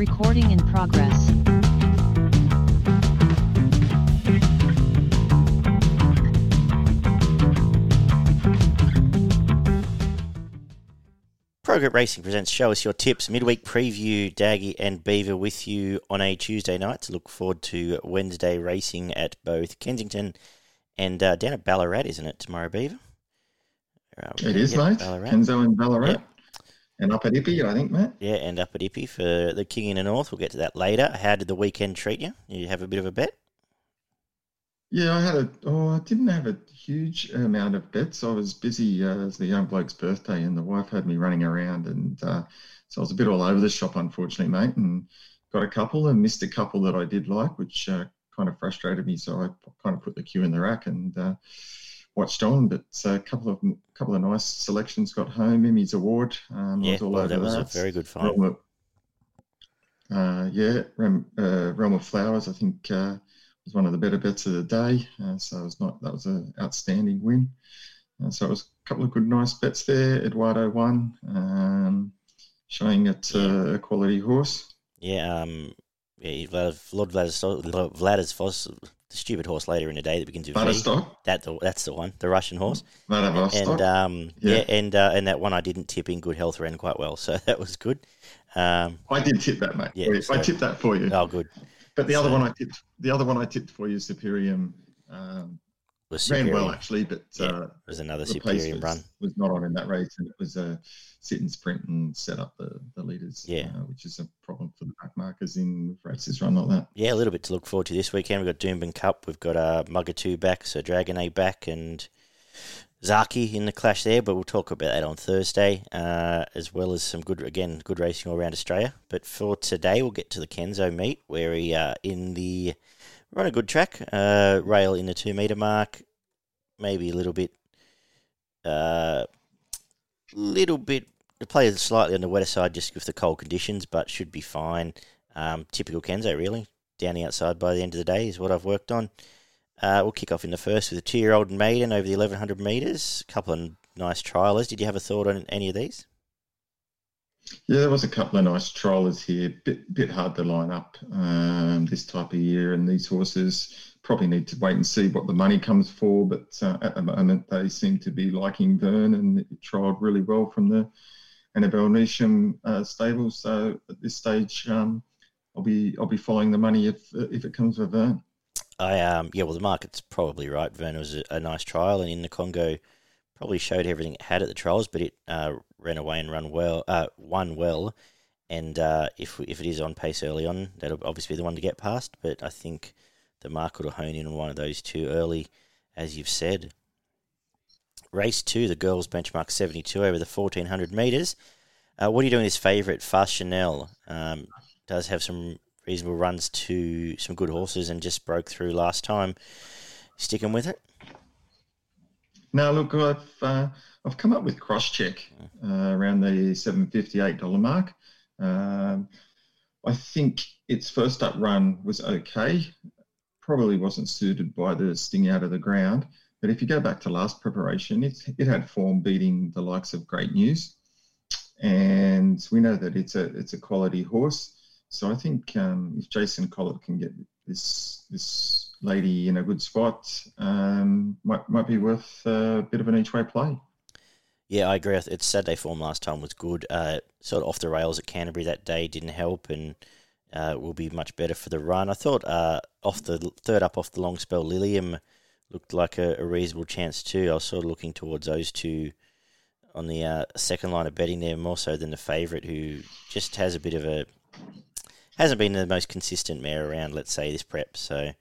Recording in progress. ProGroup Racing presents Show Us Your Tips midweek preview. Daggy and Beaver with you on a Tuesday night to look forward to Wednesday racing at both Kensington and uh, down at Ballarat, isn't it, tomorrow, Beaver? Uh, it is, yep, mate. Ballarat. Kenzo and Ballarat. Yep. And up at Ippy, I think, mate. Yeah, and up at Ippy for the King in the North. We'll get to that later. How did the weekend treat you? You have a bit of a bet? Yeah, I had a. Oh, I didn't have a huge amount of bets. I was busy. Uh, it was the young bloke's birthday, and the wife had me running around, and uh, so I was a bit all over the shop, unfortunately, mate. And got a couple and missed a couple that I did like, which uh, kind of frustrated me. So I kind of put the cue in the rack and uh, watched on. But uh, a couple of couple of nice selections got home. Emmy's award. Um, yeah, was all well, over that was a very good of, uh, yeah, Realm, uh, Realm of Flowers. I think uh, was one of the better bets of the day. Uh, so it was not that was an outstanding win. Uh, so it was a couple of good, nice bets there. Eduardo won, um, showing it uh, a quality horse. Yeah, um, yeah, Vlad, Lord Vladis- Vladislavos, the stupid horse later in the day that begins with V. Vladivostok, That the, that's the one, the Russian horse. And um, yeah. Yeah. and uh, and that one I didn't tip in good health ran quite well, so that was good. Um, I did tip that, mate. Yeah, so- I tipped that for you. oh, good. But the other one I tipped, the other one I tipped for you, Superium, um, Was ran well actually, but Yeah, uh, it was another superior run. was not on in that race, and it was a sit and sprint and set up the, the leaders. Yeah. uh, which is a problem for the back markers in races run like that. Yeah, a little bit to look forward to this weekend. We've got Doomben Cup, we've got a uh, Two back, so Dragon A back, and Zaaki in the clash there. But we'll talk about that on Thursday, uh, as well as some good again good racing all around Australia. But for today, we'll get to the Kenzo meet where we are in the we're a good track. Uh, rail in the two meter mark, maybe a little bit, uh, little bit. The players slightly on the wetter side just with the cold conditions, but should be fine. Um, typical Kenzo, really. Down the outside by the end of the day is what I've worked on. Uh, we'll kick off in the first with a two-year-old maiden over the 1100 metres. A couple of nice trialers. Did you have a thought on any of these? Yeah, there was a couple of nice trollers here. Bit bit hard to line up um, this type of year, and these horses probably need to wait and see what the money comes for. But uh, at the moment, they seem to be liking Vern, and it trialled really well from the Annabel Neasham uh, stable. So at this stage, um, I'll be I'll be following the money if if it comes for Vern. I um yeah, well the market's probably right. Verna was a, a nice trial, and in the Congo, probably showed everything it had at the trials, but it uh, ran away and run well, uh, won well. And uh, if if it is on pace early on, that'll obviously be the one to get past. But I think the market will hone in on one of those two early, as you've said. Race two, the girls benchmark seventy two over the fourteen hundred meters. Uh, what are you doing? This favourite, Fast Chanel, um, does have some reasonable runs to some good horses and just broke through last time. Sticking with it? Now, look, I've uh, I've come up with cross check uh, around the seven fifty eight dollar mark. Um, I think its first up run was okay. Probably wasn't suited by the sting out of the ground. But if you go back to last preparation, it it had form beating the likes of Great News, and we know that it's a it's a quality horse. So I think um, if Jason Collett can get this this lady in a good spot, um, might might be worth a bit of an each way play. Yeah, I agree. Its Saturday form last time was good. Uh, sort of off the rails at Canterbury that day didn't help, and uh, will be much better for the run. I thought uh, off the third up off the long spell, Lilium looked like a, a reasonable chance too. I was sort of looking towards those two on the uh, second line of betting there more so than the favourite, who just has a bit of a hasn't been the most consistent mare around. Let's say this prep. So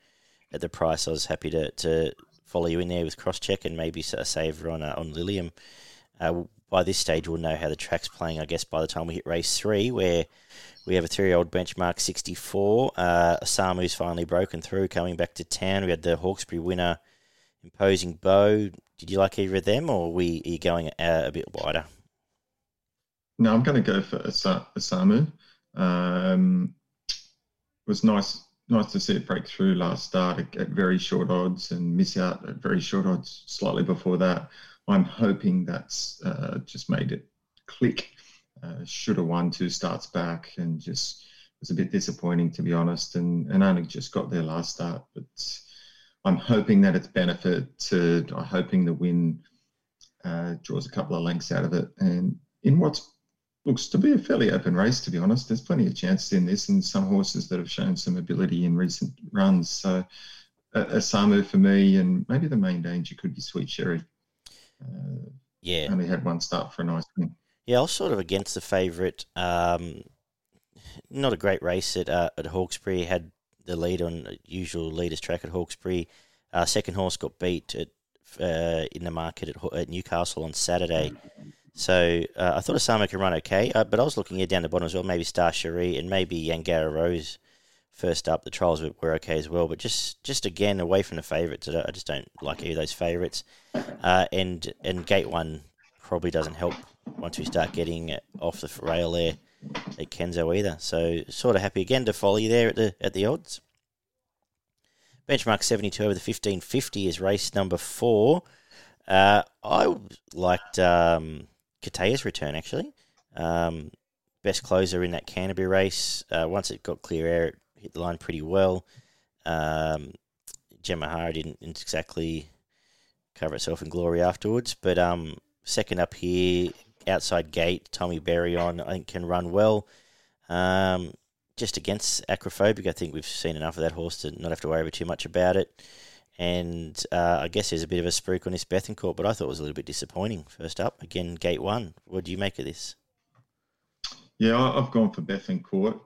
at the price, I was happy to, to follow you in there with cross check and maybe a saver on uh, on Lilium. Uh, by this stage, we'll know how the track's playing. I guess by the time we hit race three, where we have a three-year-old benchmark 64. Uh, Samu's finally broken through, coming back to town. We had the Hawkesbury winner, imposing bow. Did you like either of them, or are you going uh, a bit wider? No, I'm going to go for Asa- Asamu. Um, it was nice nice to see it break through last start at very short odds and miss out at very short odds slightly before that. I'm hoping that's uh, just made it click. Uh, should have won two starts back and just was a bit disappointing to be honest, and and only just got their last start. But I'm hoping that it's benefit to. I'm hoping the win uh, draws a couple of lengths out of it, and in what looks to be a fairly open race, to be honest. There's plenty of chances in this, and some horses that have shown some ability in recent runs. So, a, a Samu for me, and maybe the main danger could be Sweet Sherry. Uh, yeah, only had one start for a nice win. Yeah, I was sort of against the favourite. Um, not a great race at uh, at Hawkesbury. Had the lead on usual leaders track at Hawkesbury. Uh, second horse got beat at, uh, in the market at, at, Newcastle on Saturday. So uh, I thought Osama could run okay, uh, but I was looking here down the bottom as well. Maybe Star Cherie and maybe Angara Rose first up. The trials were, okay as well, but just just again away from the favourites. I just don't like any of those favourites. Uh, and and Gate One probably doesn't help once we start getting off the rail there at Kenzo either. So sort of happy again to follow you there at the at the odds. Benchmark 72 over the 1550 is race number four. Uh, I liked um, Katea's return actually. Um, best closer in that Canterbury race. Uh, once it got clear air, hit the line pretty well. Um, Gemma Hara didn't, didn't, exactly cover itself in glory afterwards, but um, second up here, outside gate, Tommy Berry on, I think can run well. Um, just against acrophobic, I think we've seen enough of that horse to not have to worry too much about it. And uh, I guess there's a bit of a spruik on this Bethencourt, but I thought it was a little bit disappointing. First up, again, gate one. What do you make of this? Yeah, I've gone for Bethencourt.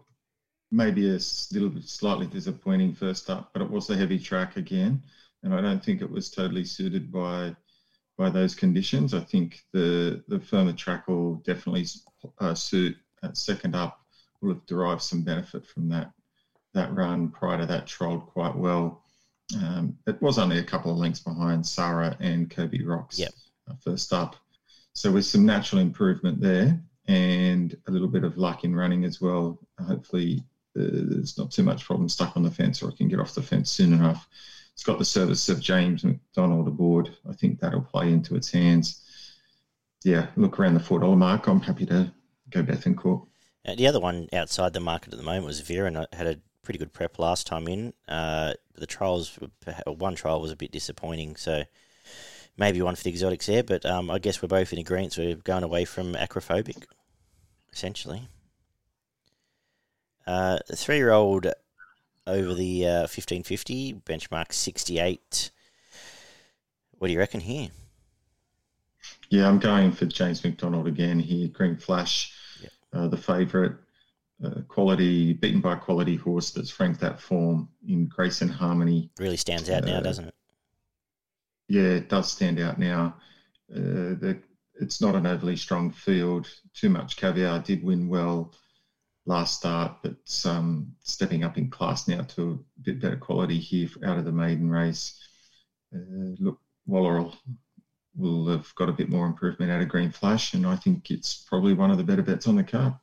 Maybe a little bit slightly disappointing first up, but it was a heavy track again, and I don't think it was totally suited by by those conditions. I think the the firmer track will definitely uh, suit at second up. Will have derived some benefit from that that run prior to that trolled quite well. Um, it was only a couple of lengths behind Sarah and Kobe Rocks yep. Uh, first up. So with some natural improvement there and a little bit of luck in running as well, hopefully uh, there's not too much problem stuck on the fence or I can get off the fence soon enough it's got the service of James McDonald aboard. I think that'll play into its hands. Yeah, look around the four dollar mark. I'm happy to go Bethencourt. Uh, the other one outside the market at the moment was Vera, and I had a pretty good prep last time in. Uh, the trials, one trial was a bit disappointing, so maybe one for the exotics there. But um, I guess we're both in agreement. So we're going away from acrophobic, essentially. Uh, three-year-old over the uh, 1550, benchmark 68. What do you reckon here? Yeah, I'm going for James McDonald again here. Green Flash, yep. uh, the favourite. Uh, quality, beaten by a quality horse that's franked that form in Grace and Harmony. Really stands out now, uh, doesn't it? Yeah, it does stand out now. Uh, the, it's not an overly strong field. Too much caviar did win well last start, but um, stepping up in class now to a bit better quality here out of the maiden race. Uh, look, Waller will have got a bit more improvement out of Green Flash, and I think it's probably one of the better bets on the card,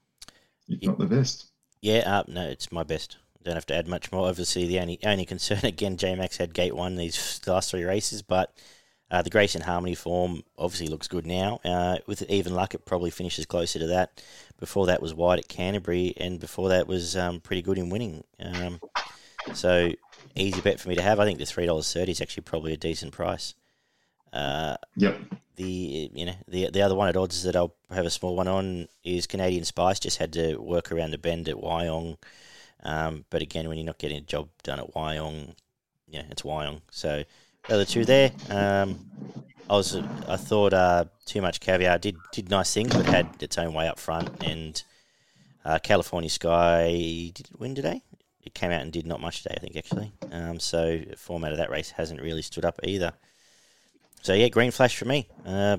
if not the best. Yeah, uh, no, it's my best. Don't have to add much more. Obviously, the only only concern again, J Max had gate one these last three races, but uh, the Grace and Harmony form obviously looks good now. Uh, with even luck, it probably finishes closer to that. Before that was wide at Canterbury, and before that was um, pretty good in winning. Um, so easy bet for me to have. I think the three dollars thirty is actually probably a decent price. Uh, yep. The you know the the other one at odds is that I'll have a small one on is Canadian Spice. Just had to work around the bend at Wyong, um, but again, when you're not getting a job done at Wyong, yeah, it's Wyong. So the other two there. Um, I was I thought uh, too much caviar did did nice things, but had its own way up front. And uh, California Sky did it win today. It came out and did not much today, I think actually. Um, so format of that race hasn't really stood up either. So yeah, green flash for me. Uh,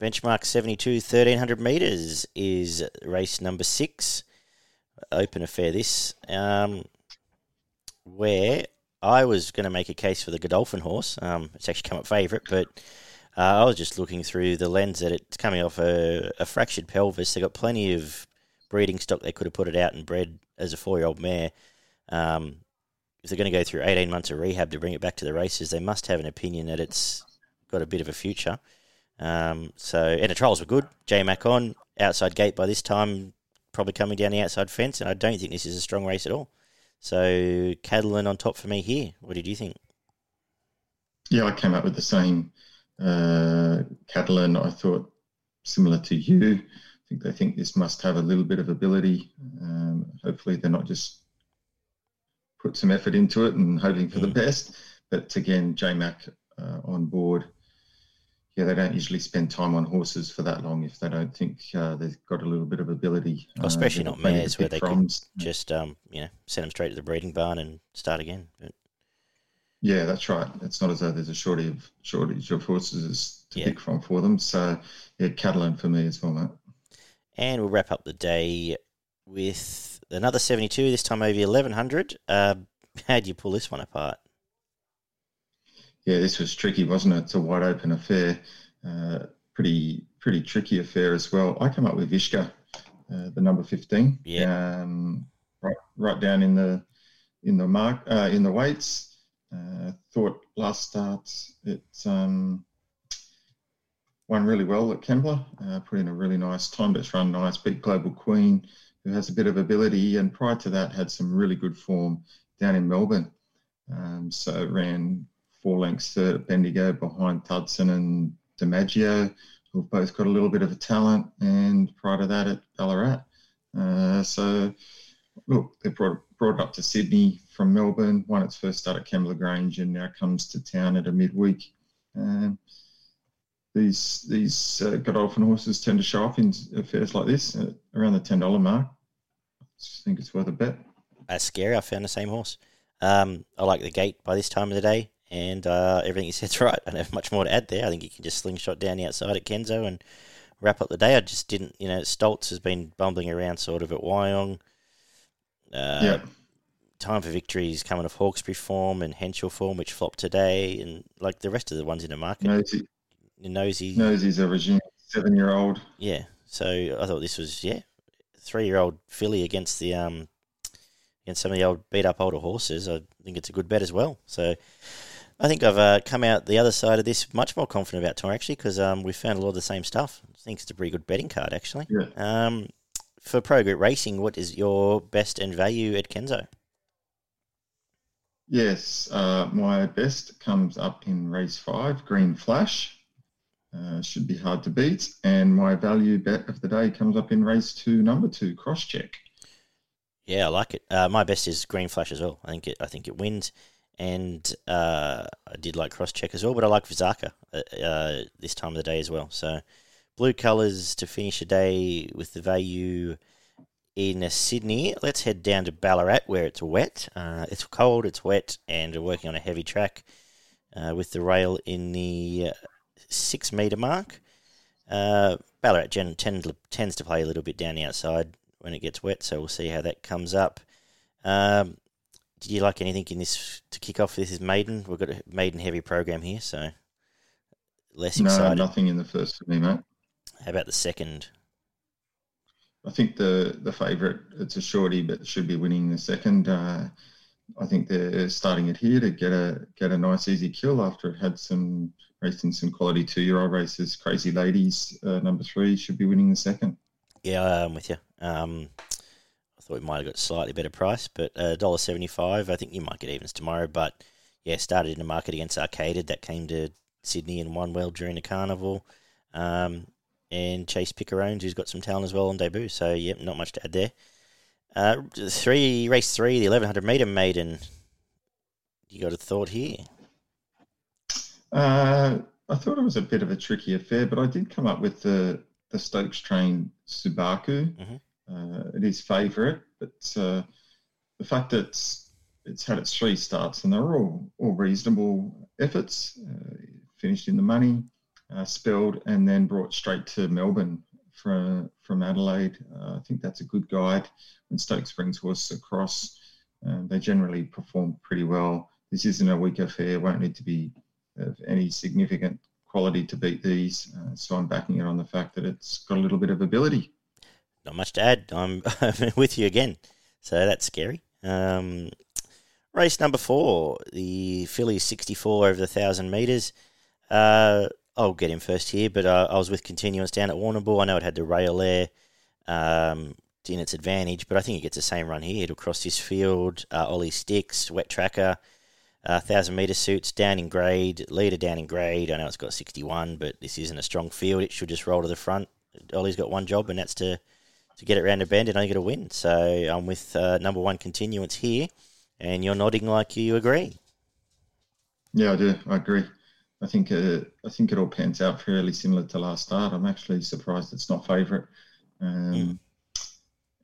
benchmark 72 1300 meters is race number six. Open affair this, um, where I was going to make a case for the Godolphin horse. Um, it's actually come up favourite, but uh, I was just looking through the lens that it's coming off a, a fractured pelvis. They've got plenty of breeding stock they could have put it out and bred as a four-year-old mare. Um, if they're going to go through 18 months of rehab to bring it back to the races, they must have an opinion that it's got a bit of a future. Um, so, and the trials were good. J Mac on outside gate by this time, probably coming down the outside fence, and I don't think this is a strong race at all. So Catalan on top for me here. What did you think? Yeah, I came up with the same uh, Catalan. I thought similar to you. I think they think this must have a little bit of ability. Um, hopefully, they're not just put some effort into it and hoping for the mm. best. But again, JMac uh, on board. Yeah, they don't usually spend time on horses for that long if they don't think uh, they've got a little bit of ability. Well, especially uh, not mares where they can just um, you know send them straight to the breeding barn and start again. But... Yeah, that's right. It's not as though there's a shortage of shortage of horses to yeah. pick from for them. So yeah, Catalan for me as well, mate. And we'll wrap up the day with another 72, this time over 1100. Uh, how do you pull this one apart? Yeah, this was tricky, wasn't it? It's a wide open affair. Uh, pretty pretty tricky affair as well. I come up with Vishka, uh, the number 15. Yeah. Um, right, right down in the in the mark uh, in the weights. Uh, thought last start it um, won really well at Kembla, uh, put in a really nice time best run, nice, beat Global Queen, who has a bit of ability, and prior to that had some really good form down in Melbourne. Um, so ran four lengths at Bendigo behind Thudson and DiMaggio, who've both got a little bit of a talent, and prior to that at Ballarat. Uh, so look, they brought brought up to Sydney from Melbourne, won its first start at Kembla Grange, and now comes to town at a midweek. Um, these these uh, Godolphin horses tend to show off in affairs like this uh, around the ten dollar mark. I think it's worth a bet. That's scary. I found the same horse. Um, I like the gate by this time of the day, and uh, everything you said's right. I don't have much more to add there. I think you can just slingshot down the outside at Kenzo and wrap up the day. I just didn't, you know, Stoltz has been bumbling around sort of at Wyong. Uh, yeah. Time for Victory is coming off Hawkesbury form and Henschel form, which flopped today, and like the rest of the ones in the market. Nosy. Nosy. Nosy's a regime seven year old. Yeah. So I thought this was, yeah, three year old filly against the um against some of the old beat up older horses. I think it's a good bet as well. So I think I've uh, come out the other side of this much more confident about tomorrow actually because um, we found a lot of the same stuff. I think it's a pretty good betting card actually. Yeah. Um, for Pro Group Racing, what is your best and value at Kenzo? Yes, uh, my best comes up in race five, Green Flash. Uh, should be hard to beat. And my value bet of the day comes up in race two, number two, Cross Check. Yeah, I like it. Uh, my best is Green Flash as well. I think it. I think it wins, and uh, I did like Cross Check as well. But I like Vizaka uh, uh, this time of the day as well. So blue colours to finish a day with the value in Sydney. Let's head down to Ballarat where it's wet. Uh, it's cold, it's wet, and we're working on a heavy track uh, with the rail in the six metre mark. Uh, Ballarat gen- tend, tends to play a little bit down the outside when it gets wet, so we'll see how that comes up. Um, did you like anything in this to kick off? This is maiden. We've got a maiden heavy program here, so less excited. No, nothing in the first for me, mate. How about the second? I think the the favourite. It's a shorty, but should be winning the second. Uh, I think they're starting it here to get a get a nice easy kill after it had some racing some quality two year old races. Crazy Ladies, uh, number three, should be winning the second. Yeah, I'm with you. Um, I thought we might have got slightly better price, but uh, dollar seventy five. I think you might get evens tomorrow. But yeah, started in the market against Arcaded that came to Sydney and won well during the carnival. Um, and Chase Pickerones, who's got some talent as well on debut. So, yeah, not much to add there. Uh, three race three, the eleven hundred meter maiden. You got a thought here? Uh, I thought it was a bit of a tricky affair, but I did come up with the the Stokes train Subaku. Mm-hmm. Uh, it is favourite, but uh, the fact that it's, it's had its three starts and they're all all reasonable efforts. Uh, finished in the money uh, spelled and then brought straight to Melbourne from from Adelaide. Uh, I think that's a good guide when Stokes brings horses across. Uh, they generally perform pretty well. This isn't a weak affair. Won't need to be of any significant quality to beat these. Uh, so I'm backing it on the fact that it's got a little bit of ability. Not much to add. I'm with you again. So that's scary. Um, race number four, the fillies 64 over the thousand meters. Uh, I'll get him first here, but uh, I was with Continuance down at Warrnambool. I know it had the rail there. Um, in its advantage, but I think it gets the same run here. It'll cross this field. Uh, Ollie Sticks, Wet Tracker, uh, 1,000 metre suits, down in grade, leader down in grade. I know it's got 61, but this isn't a strong field. It should just roll to the front. Ollie's got one job, and that's to, to get it round a bend and only get a win. So I'm with uh, number one continuance here, and you're nodding like you agree. Yeah, I do. I agree. I think uh, I think it all pans out fairly similar to last start. I'm actually surprised it's not favourite. Um, mm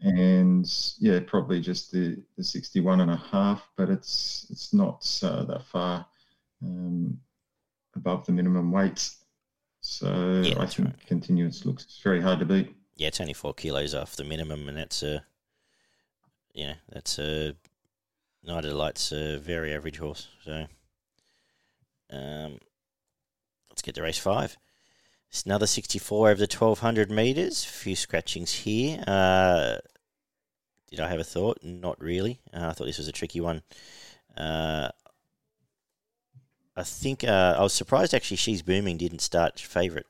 and yeah, probably just the, the 61 and a half, but it's it's not uh, that far um, above the minimum weight. So yeah, I think right. continuance looks very hard to beat. Yeah, it's only four kilos off the minimum, and that's a yeah, that's a Night of the Light's a very average horse. So um, let's get to race five. It's another 64 over the 1200 metres. A few scratchings here. Uh, did I have a thought? Not really. Uh, I thought this was a tricky one. Uh, I think uh, I was surprised actually. She's booming didn't start favourite.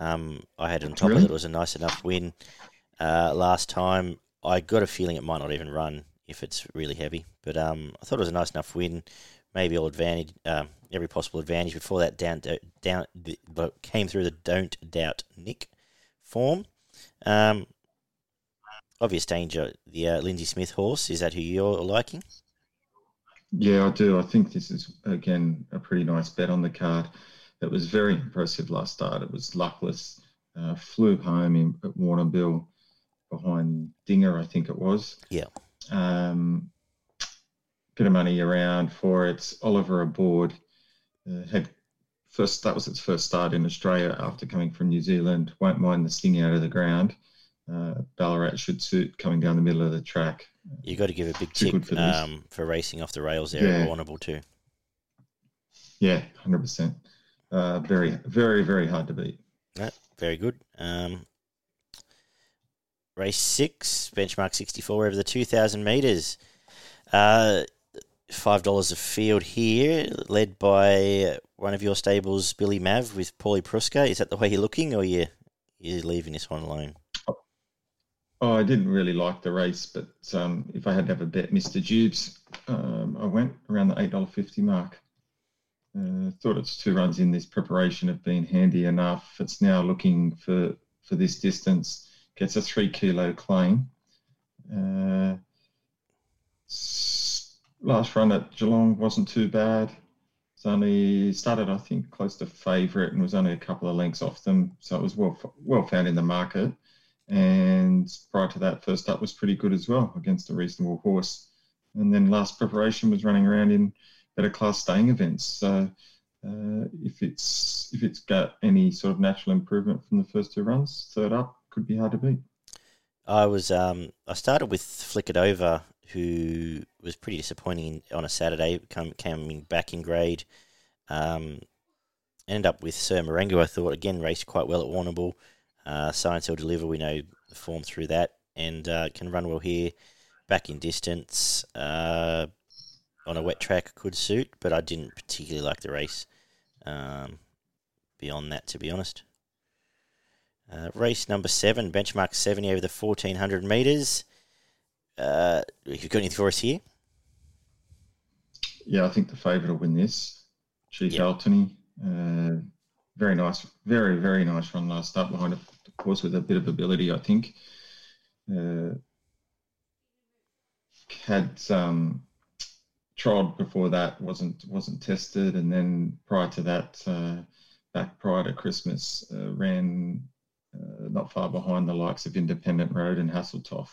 Um, I had on top really? of it. It was a nice enough win uh, last time. I got a feeling it might not even run if it's really heavy, but um, I thought it was a nice enough win. Maybe all advantage, um, every possible advantage before that down down but came through the don't doubt Nick form. Um, obvious danger. The uh, Lindsay Smith horse is that who you're liking? Yeah, I do. I think this is again a pretty nice bet on the card. It was very impressive last start. It was luckless. Uh, flew home in, at Warrnambool behind Dinger, I think it was. Yeah. Um, bit of money around for it. Oliver aboard uh, had first that was its first start in Australia after coming from New Zealand. Won't mind the sting out of the ground. Uh, Ballarat should suit coming down the middle of the track. You got to give a big tick for, um, for, racing off the rails there. Yeah. Honourable too. Yeah, hundred uh, percent. Very, very, very hard to beat. No, very good. Um, race six, benchmark sixty-four over the two thousand meters. Uh, five dollars a field here, led by one of your stables, Billy Mav, with Paulie Pruska. Is that the way you're looking, or you you leaving this one alone? Oh, I didn't really like the race, but um, if I had to have a bet, Mr. Jubes, um, I went around the eight dollar fifty mark. Uh, thought its two runs in this preparation have been handy enough. It's now looking for for this distance. Gets a three kilo claim. Uh, last run at Geelong wasn't too bad. It's only started, I think, close to favourite and was only a couple of lengths off them, so it was well well found in the market. And prior to that, first up was pretty good as well against a reasonable horse. And then last preparation was running around in better class staying events. So uh, if it's if it's got any sort of natural improvement from the first two runs, third up could be hard to beat. I was um, I started with Flick It Over who was pretty disappointing on a Saturday, come, coming back in grade. Um, ended up with Sir Marengo, I thought, again, raced quite well at Warrnambool. Uh, Science will deliver, we know the form through that, and uh, can run well here. Back in distance, uh, on a wet track could suit, but I didn't particularly like the race um, beyond that, to be honest. Uh, race number seven, benchmark 70 over the 1400 metres. Uh, you got anything for us here? Yeah, I think the favourite will win this. Chief yep. Altony. Uh, very nice, very, very nice run last up behind, of course, with a bit of ability, I think. Uh, had um, trod before that wasn't wasn't tested, and then prior to that, uh, back prior to Christmas, uh, ran not far behind the likes of Independent Road and Hasseltoff.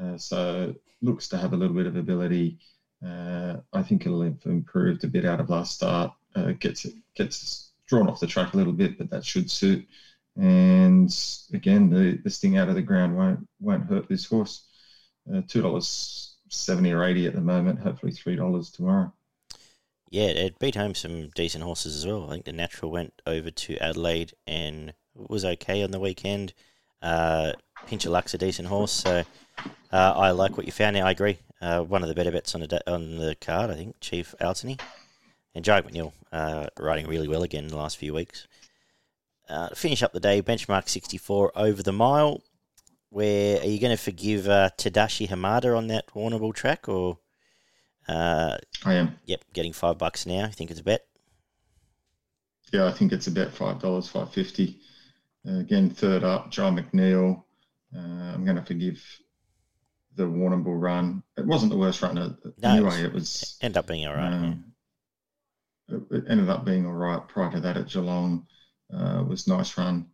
Uh, so looks to have a little bit of ability. Uh, I think it'll have improved a bit out of last start. Uh, gets it gets drawn off the track a little bit, but that should suit. And again, the, the sting out of the ground won't won't hurt this horse. Uh, two dollars seventy or eighty at the moment. Hopefully three dollars tomorrow. Yeah, it beat home some decent horses as well. I think the natural went over to Adelaide and was okay on the weekend. Uh, Pinch of Luck's a decent horse, so uh, I like what you found. there. I agree. Uh, one of the better bets on the on the card, I think, Chief Altony and Jye McNeil uh, riding really well again in the last few weeks. Uh, finish up the day, benchmark 64 over the mile. where are you going to forgive uh, Tadashi Hamada on that Warrnambool track, or? Uh, I am. Yep, getting five bucks now. You think it's a bet. Yeah, I think it's about five dollars, five fifty. Again, third up, Jye McNeil. Uh, I'm going to forgive the Warrnambool run. It wasn't the worst run no, anyway. It was end up being all right. Um, yeah. it, it, ended up being all right. Prior to that, at Geelong, uh, was nice run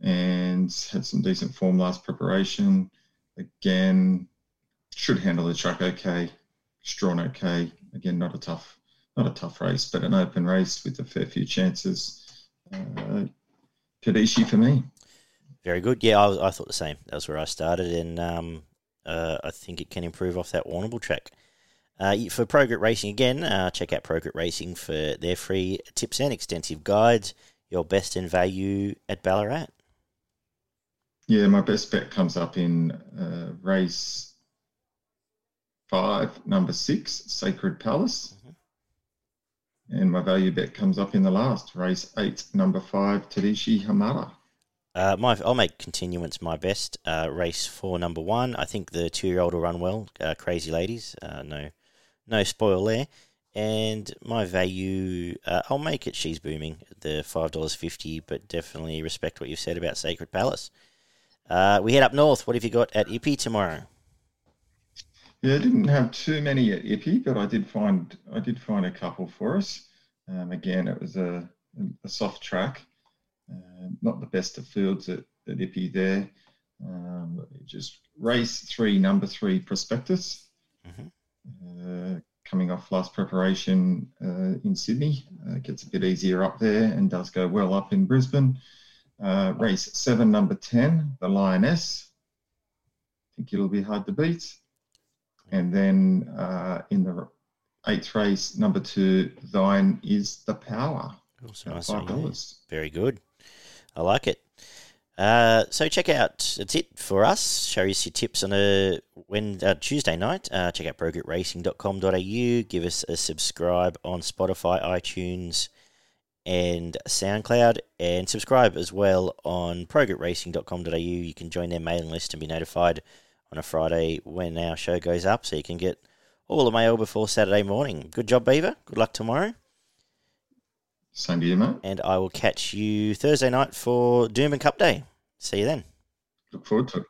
and had some decent form last preparation. Again, should handle the track okay. Drawn okay. Again, not a tough, not a tough race, but an open race with a fair few chances. Uh, Tedeschi for me. Very good. Yeah, I, I, thought the same. That was where I started, and um, uh, I think it can improve off that Warrnambool track. Uh, for Progrit Racing again, uh, check out Progrit Racing for their free tips and extensive guides. Your best in value at Ballarat. Yeah, my best bet comes up in uh, race five, number six, Sacred Palace. And my value bet comes up in the last, race eight, number five, Tadashi Hamada. Uh, my, I'll make continuance my best. Uh, race four, number one. I think the two-year-old will run well. Uh, crazy ladies, uh, no, no spoil there. And my value, uh, I'll make it. She's booming. The five dollars fifty, but definitely respect what you've said about Sacred Palace. Uh, we head up north. What have you got at Ippy tomorrow? Yeah, I didn't have too many at Ippy, but I did find I did find a couple for us. Um, again, it was a, a soft track, uh, not the best of fields at, at Ippy there. Um, just race three, number three, Prospectus. Mm-hmm. Uh, coming off last preparation uh, in Sydney, uh, gets a bit easier up there and does go well up in Brisbane. Uh, race seven, number 10, the Lioness. I think it'll be hard to beat. And then uh, in the eighth race, number two, Thine is the Power. Also, Five dollars. Very good. I like it. Uh, so check out that's it for us. Show us your tips on a when uh, Tuesday night. Uh, check out progritracing.com.au. Give us a subscribe on Spotify, iTunes, and SoundCloud, and subscribe as well on progritracing.com.au. You can join their mailing list and be notified on a Friday when our show goes up, so you can get all the mail before Saturday morning. Good job, Beaver. Good luck tomorrow. Same to you, mate. And I will catch you Thursday night for Doomben Cup Day. See you then. Look forward to it.